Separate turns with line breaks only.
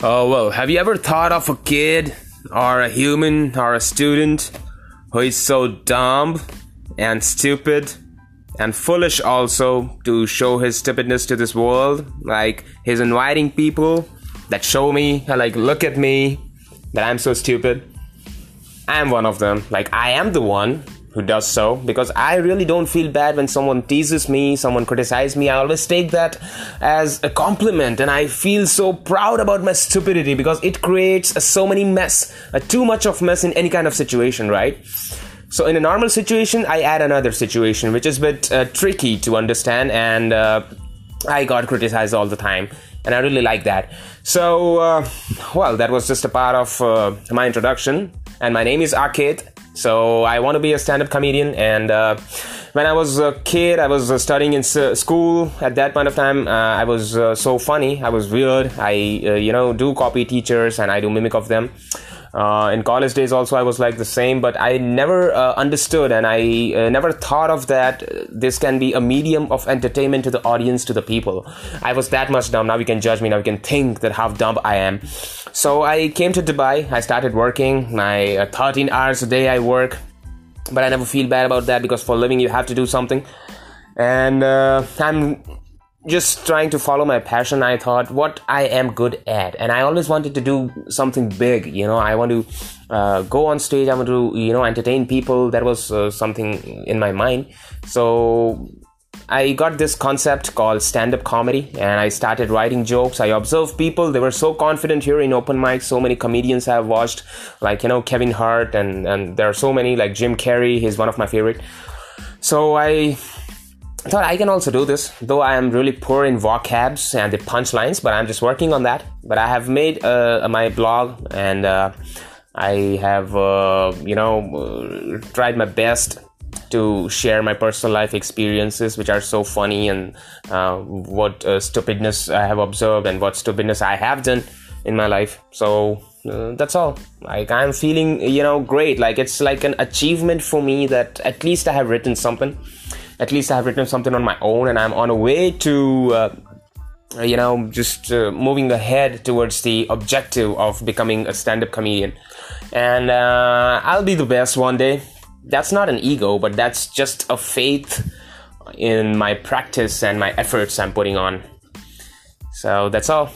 Oh, well, have you ever thought of a kid or a human or a student who is so dumb and stupid and foolish also to show his stupidness to this world? Like, he's inviting people that show me, like, look at me, that I'm so stupid. I'm one of them. Like, I am the one who does so because I really don't feel bad when someone teases me, someone criticizes me. I always take that as a compliment and I feel so proud about my stupidity because it creates so many mess, too much of mess in any kind of situation, right? So in a normal situation, I add another situation which is a bit uh, tricky to understand and uh, I got criticized all the time and I really like that. So, uh, well, that was just a part of uh, my introduction. And my name is Akid. So I want to be a stand-up comedian. And uh, when I was a kid, I was uh, studying in school. At that point of time, uh, I was uh, so funny. I was weird. I, you know, do copy teachers and I do mimic of them. Uh, in college days also i was like the same but i never uh, understood and i uh, never thought of that this can be a medium of entertainment to the audience to the people. I was that much dumb. Now you can judge me. Now you can think that how dumb i am. So i came to dubai. I started working. My uh, 13 hours a day i work. But i never feel bad about that because for living you have to do something. And uh, i'm just trying to follow my passion i thought what i am good at. And i always wanted to do something big you know. I want to uh, go on stage. I want to you know entertain people. That was uh, something in my mind. So I got this concept called stand up comedy and I started writing jokes. I observed people, they were so confident here in open mic. So many comedians I have watched, like, you know, Kevin Hart, and, and there are so many, like Jim Carrey, he's one of my favorite. So I I thought I can also do this, though I am really poor in vocabs and the punchlines, but I'm just working on that. But I have made uh, my blog and uh, I have, uh, you know, uh, tried my best to share my personal life experiences, which are so funny, and uh, what uh, stupidness I have observed and what stupidness I have done in my life. So that's all. Like I'm feeling, you know, great. Like it's like an achievement for me that at least I have written something at least I have written something on my own and I'm on a way to, uh, you know, just uh, moving ahead towards the objective of becoming a stand up comedian. And uh, I'll be the best one day. That's not an ego, but that's just a faith in my practice and my efforts I'm putting on. So that's all.